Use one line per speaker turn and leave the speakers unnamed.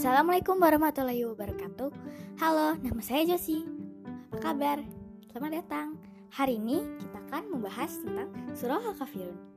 Assalamualaikum warahmatullahi wabarakatuh. Halo, nama saya Josi Apa kabar? Selamat datang. Hari ini kita akan membahas tentang surah Al-Kafirun.